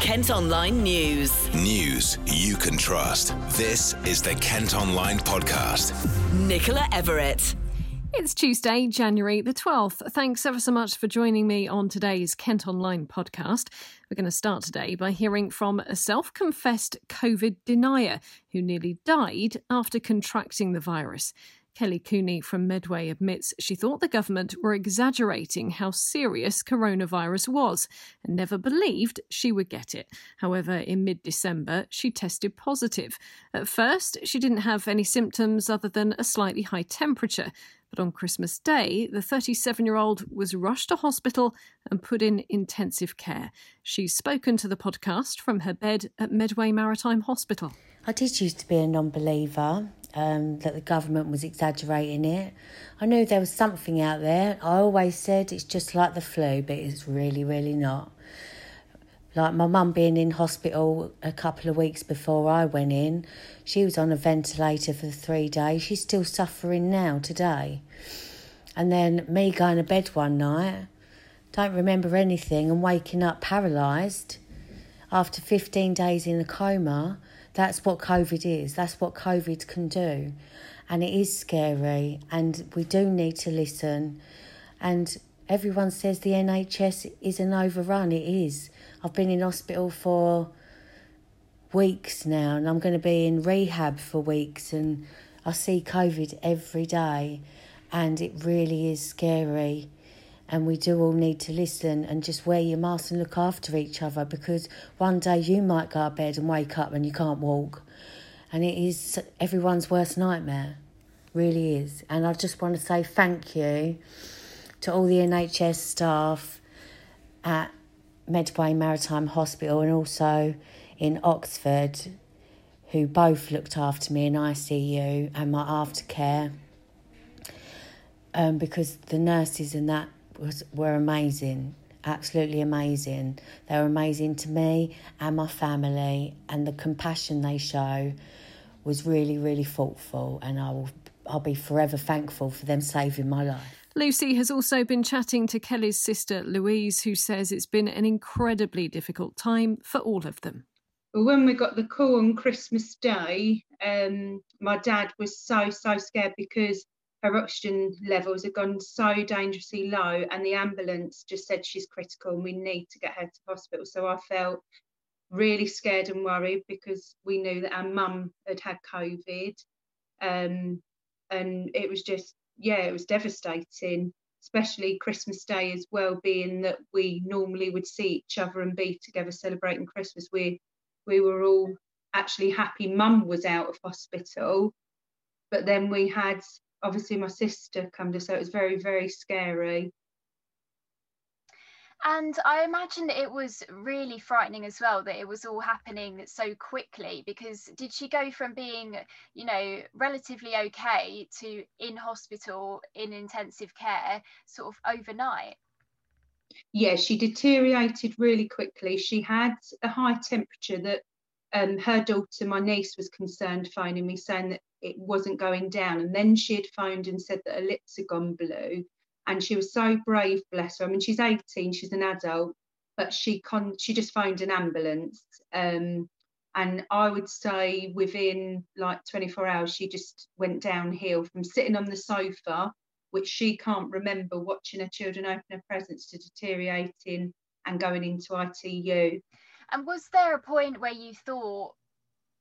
Kent Online News. News you can trust. This is the Kent Online Podcast. Nicola Everett. It's Tuesday, January the 12th. Thanks ever so much for joining me on today's Kent Online podcast. We're going to start today by hearing from a self confessed COVID denier who nearly died after contracting the virus. Kelly Cooney from Medway admits she thought the government were exaggerating how serious coronavirus was and never believed she would get it. However, in mid December, she tested positive. At first, she didn't have any symptoms other than a slightly high temperature. But on Christmas Day, the 37 year old was rushed to hospital and put in intensive care. She's spoken to the podcast from her bed at Medway Maritime Hospital. I did used to be a non believer, um, that the government was exaggerating it. I knew there was something out there. I always said it's just like the flu, but it's really, really not. Like my mum being in hospital a couple of weeks before I went in, she was on a ventilator for three days. She's still suffering now today. And then me going to bed one night, don't remember anything, and waking up paralysed after 15 days in a coma. That's what COVID is. That's what COVID can do. And it is scary, and we do need to listen. And everyone says the NHS is an overrun. It is. I've been in hospital for weeks now, and I'm going to be in rehab for weeks, and I see COVID every day, and it really is scary. And we do all need to listen and just wear your mask and look after each other because one day you might go to bed and wake up and you can't walk. And it is everyone's worst nightmare, really is. And I just want to say thank you to all the NHS staff at Medway Maritime Hospital and also in Oxford, who both looked after me in ICU and my aftercare. Um, because the nurses and that was were amazing, absolutely amazing. They were amazing to me and my family, and the compassion they show was really, really thoughtful, and I will I'll be forever thankful for them saving my life. Lucy has also been chatting to Kelly's sister Louise, who says it's been an incredibly difficult time for all of them. Well, when we got the call on Christmas Day, um, my dad was so, so scared because her oxygen levels had gone so dangerously low, and the ambulance just said she's critical and we need to get her to hospital. So I felt really scared and worried because we knew that our mum had had COVID. Um, and it was just yeah, it was devastating, especially Christmas Day as well, being that we normally would see each other and be together celebrating Christmas. We we were all actually happy mum was out of hospital, but then we had obviously my sister come to, so it was very, very scary. And I imagine it was really frightening as well that it was all happening so quickly because did she go from being, you know, relatively okay to in hospital in intensive care sort of overnight? Yeah, she deteriorated really quickly. She had a high temperature that um, her daughter, my niece, was concerned phoning me saying that it wasn't going down. And then she had phoned and said that her lips had gone blue and she was so brave, bless her. I mean, she's 18, she's an adult, but she con she just phoned an ambulance. Um, and I would say within like 24 hours, she just went downhill from sitting on the sofa, which she can't remember watching her children open her presents, to deteriorating and going into ITU. And was there a point where you thought,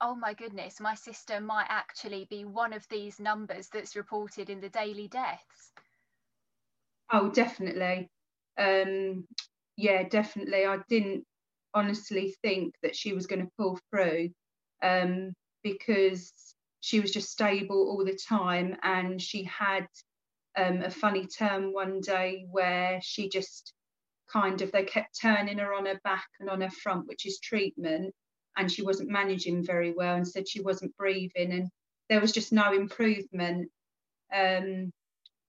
oh my goodness, my sister might actually be one of these numbers that's reported in the daily deaths? Oh, definitely. Um, yeah, definitely. I didn't honestly think that she was going to pull through um, because she was just stable all the time and she had um, a funny term one day where she just kind of they kept turning her on her back and on her front which is treatment and she wasn't managing very well and said she wasn't breathing and there was just no improvement um,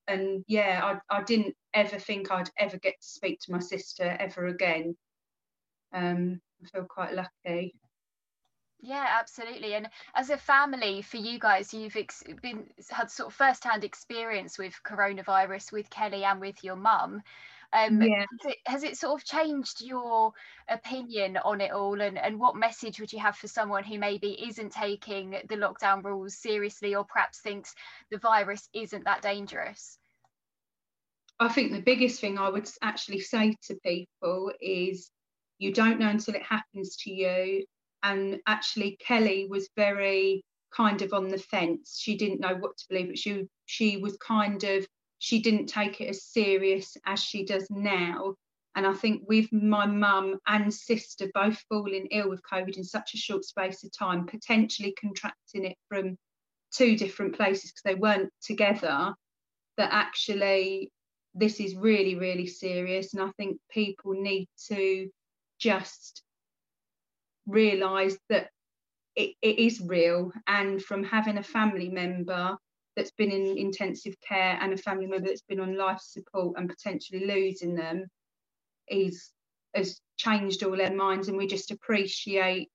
and yeah, I, I didn't ever think I'd ever get to speak to my sister ever again. Um, I feel quite lucky. Yeah, absolutely. And as a family, for you guys, you've ex- been had sort of first-hand experience with coronavirus with Kelly and with your mum. Um, yeah. has, it, has it sort of changed your opinion on it all? And, and what message would you have for someone who maybe isn't taking the lockdown rules seriously or perhaps thinks the virus isn't that dangerous? I think the biggest thing I would actually say to people is you don't know until it happens to you. And actually, Kelly was very kind of on the fence. She didn't know what to believe, but she she was kind of she didn't take it as serious as she does now. And I think with my mum and sister both falling ill with COVID in such a short space of time, potentially contracting it from two different places because they weren't together, that actually this is really, really serious. And I think people need to just realise that it, it is real. And from having a family member that's been in intensive care and a family member that's been on life support and potentially losing them is has changed all their minds and we just appreciate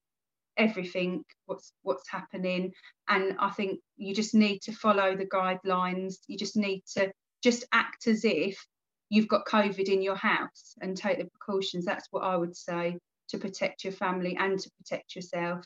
everything what's what's happening and i think you just need to follow the guidelines you just need to just act as if you've got COVID in your house and take the precautions. That's what I would say to protect your family and to protect yourself.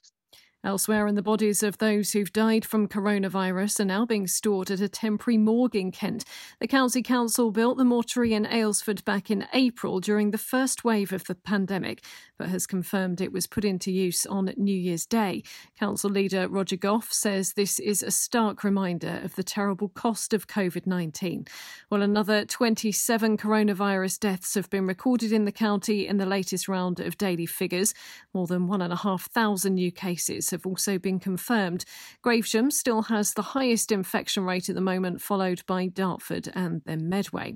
Elsewhere, in the bodies of those who've died from coronavirus are now being stored at a temporary morgue in Kent. The County Council built the mortuary in Aylesford back in April during the first wave of the pandemic, but has confirmed it was put into use on New Year's Day. Council leader Roger Gough says this is a stark reminder of the terrible cost of COVID 19. Well, another 27 coronavirus deaths have been recorded in the county in the latest round of daily figures. More than 1,500 new cases have also been confirmed. Gravesham still has the highest infection rate at the moment, followed by Dartford and then Medway.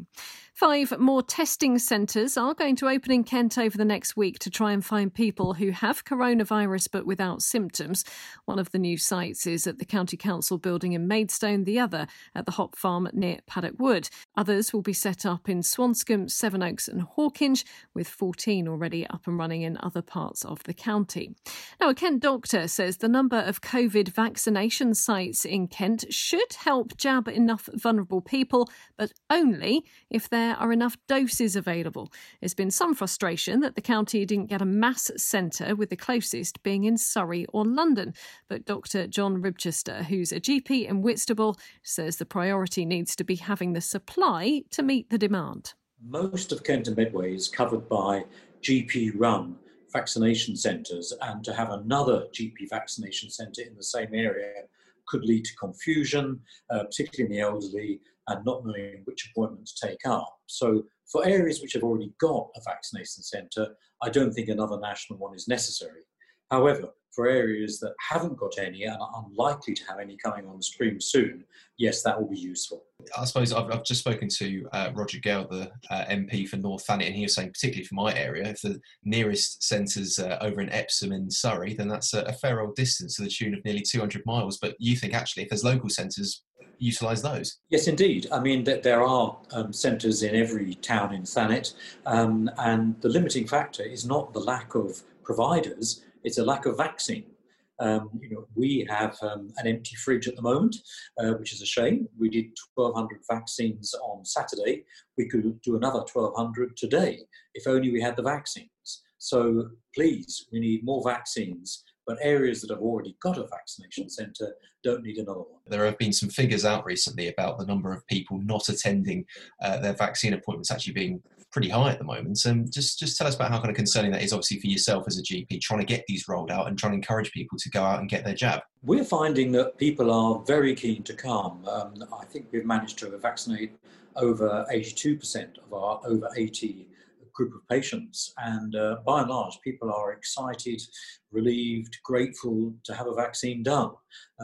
Five more testing centres are going to open in Kent over the next week to try and find people who have coronavirus but without symptoms. One of the new sites is at the County Council building in Maidstone, the other at the Hop Farm near Paddock Wood. Others will be set up in Swanscombe, Sevenoaks, and Hawkinge, with 14 already up and running in other parts of the county. Now, a Kent doctor says the number of COVID vaccination sites in Kent should help jab enough vulnerable people, but only if there are enough doses available. There's been some frustration that the county didn't get a mass centre, with the closest being in Surrey or London. But Dr. John Ribchester, who's a GP in Whitstable, says the priority needs to be having the supply to meet the demand. Most of Kent and Medway is covered by GP run vaccination centres, and to have another GP vaccination centre in the same area could lead to confusion, uh, particularly in the elderly, and not knowing which appointment to take up. So, for areas which have already got a vaccination centre, I don't think another national one is necessary. However, for areas that haven't got any and are unlikely to have any coming on the stream soon, yes, that will be useful. I suppose I've, I've just spoken to uh, Roger Gale, the uh, MP for North Thanet, and he was saying, particularly for my area, if the nearest centre's uh, over in Epsom in Surrey, then that's a, a, fair old distance to the tune of nearly 200 miles. But you think actually, if there's local centres, utilise those? Yes, indeed. I mean, there are um, centres in every town in Thanet, um, and the limiting factor is not the lack of providers, it's a lack of vaccine. Um, you know, we have um, an empty fridge at the moment, uh, which is a shame. We did 1,200 vaccines on Saturday. We could do another 1,200 today if only we had the vaccines. So please, we need more vaccines but areas that have already got a vaccination centre don't need another one. There have been some figures out recently about the number of people not attending uh, their vaccine appointments actually being pretty high at the moment. So just just tell us about how kind of concerning that is, obviously for yourself as a GP, trying to get these rolled out and trying to encourage people to go out and get their jab. We're finding that people are very keen to come. Um, I think we've managed to vaccinate over 82% of our over 80 group of patients. And uh, by and large, people are excited, relieved, grateful to have a vaccine done.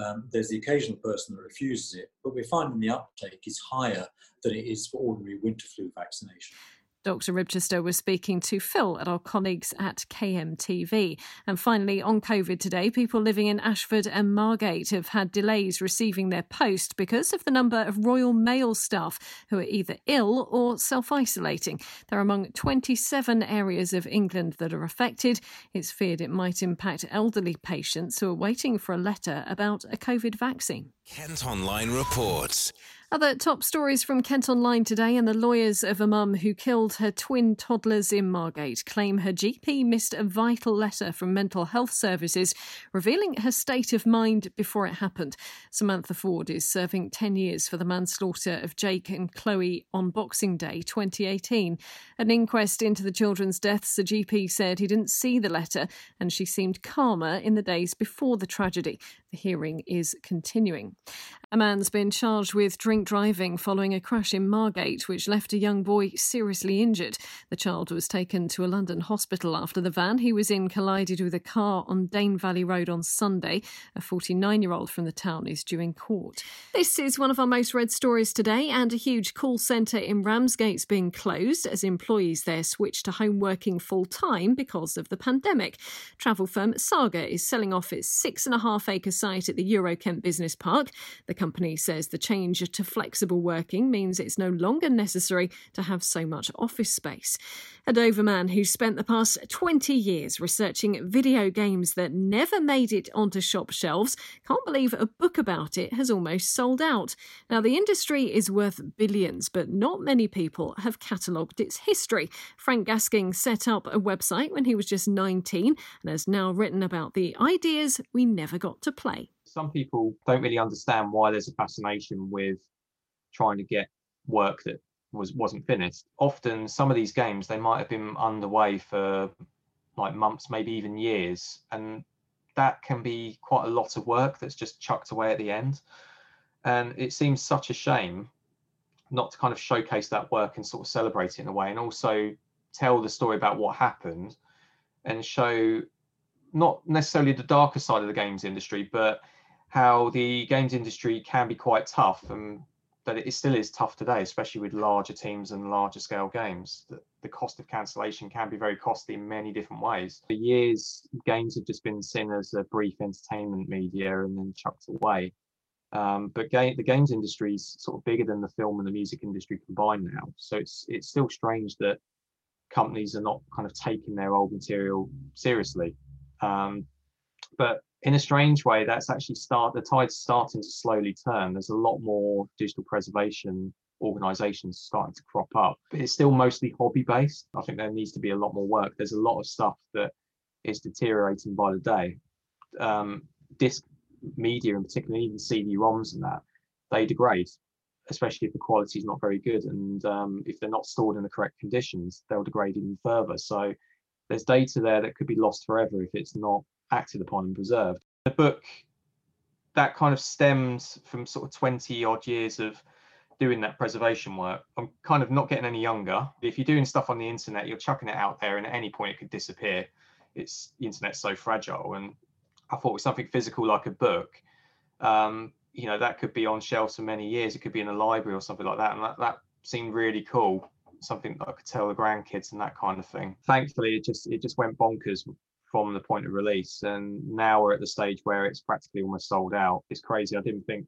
Um, there's the occasional person that refuses it, but we're finding the uptake is higher than it is for ordinary winter flu vaccination. Dr. Ribchester was speaking to Phil at our colleagues at KMTV. And finally, on COVID today, people living in Ashford and Margate have had delays receiving their post because of the number of Royal Mail staff who are either ill or self isolating. They're among 27 areas of England that are affected. It's feared it might impact elderly patients who are waiting for a letter about a COVID vaccine. Kent Online reports. Other top stories from Kent Online today, and the lawyers of a mum who killed her twin toddlers in Margate claim her GP missed a vital letter from mental health services revealing her state of mind before it happened. Samantha Ford is serving 10 years for the manslaughter of Jake and Chloe on Boxing Day 2018. An inquest into the children's deaths, the GP said he didn't see the letter and she seemed calmer in the days before the tragedy. The hearing is continuing. A man's been charged with drink driving following a crash in Margate, which left a young boy seriously injured. The child was taken to a London hospital after the van he was in collided with a car on Dane Valley Road on Sunday. A 49 year old from the town is due in court. This is one of our most read stories today, and a huge call centre in Ramsgate's being closed as employees there switch to home working full time because of the pandemic. Travel firm Saga is selling off its six and a half acre site at the Eurokent Business Park. The company says the change to flexible working means it's no longer necessary to have so much office space. A Dover man who spent the past 20 years researching video games that never made it onto shop shelves can't believe a book about it has almost sold out. Now, the industry is worth billions, but not many people have catalogued its history. Frank Gasking set up a website when he was just 19 and has now written about the ideas we never got to play some people don't really understand why there's a fascination with trying to get work that was wasn't finished. Often, some of these games they might have been underway for like months, maybe even years, and that can be quite a lot of work that's just chucked away at the end. And it seems such a shame not to kind of showcase that work and sort of celebrate it in a way, and also tell the story about what happened and show not necessarily the darker side of the games industry, but how the games industry can be quite tough and that it still is tough today, especially with larger teams and larger scale games. The, the cost of cancellation can be very costly in many different ways. For years, games have just been seen as a brief entertainment media and then chucked away. Um, but game, the games industry is sort of bigger than the film and the music industry combined now. So it's it's still strange that companies are not kind of taking their old material seriously. Um, but in a strange way, that's actually start the tide's starting to slowly turn. There's a lot more digital preservation organizations starting to crop up, but it's still mostly hobby based. I think there needs to be a lot more work. There's a lot of stuff that is deteriorating by the day. Um, disc media, in particular, even CD-ROMs and that, they degrade, especially if the quality is not very good, and um, if they're not stored in the correct conditions, they'll degrade even further. So there's data there that could be lost forever if it's not acted upon and preserved. The book that kind of stems from sort of 20 odd years of doing that preservation work. I'm kind of not getting any younger. If you're doing stuff on the internet, you're chucking it out there, and at any point it could disappear. It's the internet's so fragile, and I thought with something physical like a book, um, you know, that could be on shelves for many years. It could be in a library or something like that, and that, that seemed really cool. Something that I could tell the grandkids and that kind of thing. Thankfully, it just it just went bonkers from the point of release. And now we're at the stage where it's practically almost sold out. It's crazy. I didn't think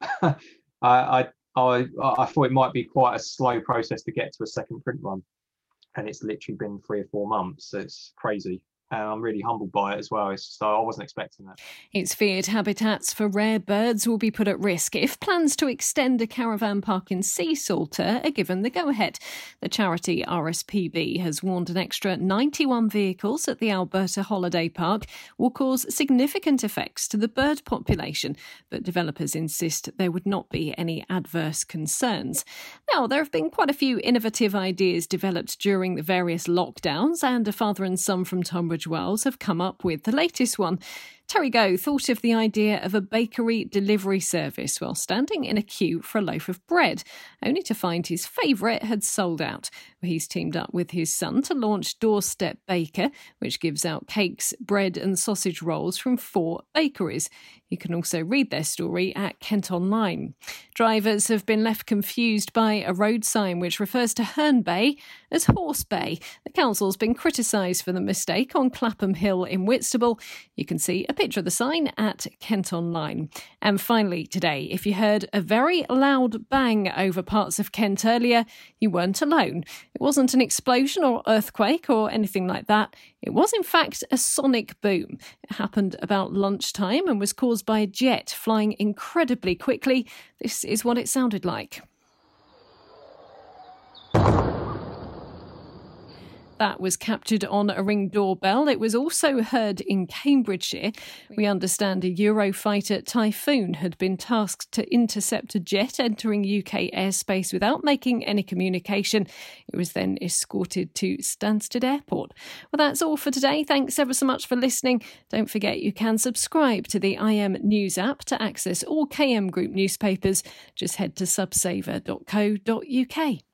I, I I I thought it might be quite a slow process to get to a second print run, and it's literally been three or four months. It's crazy and I'm really humbled by it as well. It's just, I wasn't expecting that. It's feared habitats for rare birds will be put at risk if plans to extend a caravan park in Seasalter are given the go ahead. The charity RSPB has warned an extra 91 vehicles at the Alberta Holiday Park will cause significant effects to the bird population, but developers insist there would not be any adverse concerns. Now, there have been quite a few innovative ideas developed during the various lockdowns, and a father and son from Tunbridge Wells have come up with the latest one. Terry Go thought of the idea of a bakery delivery service while standing in a queue for a loaf of bread, only to find his favourite had sold out. He's teamed up with his son to launch Doorstep Baker, which gives out cakes, bread, and sausage rolls from four bakeries. You can also read their story at Kent Online. Drivers have been left confused by a road sign which refers to Herne Bay as Horse Bay. The council's been criticised for the mistake on Clapham Hill in Whitstable. You can see a picture of the sign at Kent Online. And finally, today, if you heard a very loud bang over parts of Kent earlier, you weren't alone. It wasn't an explosion or earthquake or anything like that. It was, in fact, a sonic boom. It happened about lunchtime and was caused by a jet flying incredibly quickly. This is what it sounded like. That was captured on a ring doorbell. It was also heard in Cambridgeshire. We understand a Eurofighter Typhoon had been tasked to intercept a jet entering UK airspace without making any communication. It was then escorted to Stansted Airport. Well, that's all for today. Thanks ever so much for listening. Don't forget you can subscribe to the KM News app to access all KM Group newspapers. Just head to subsaver.co.uk.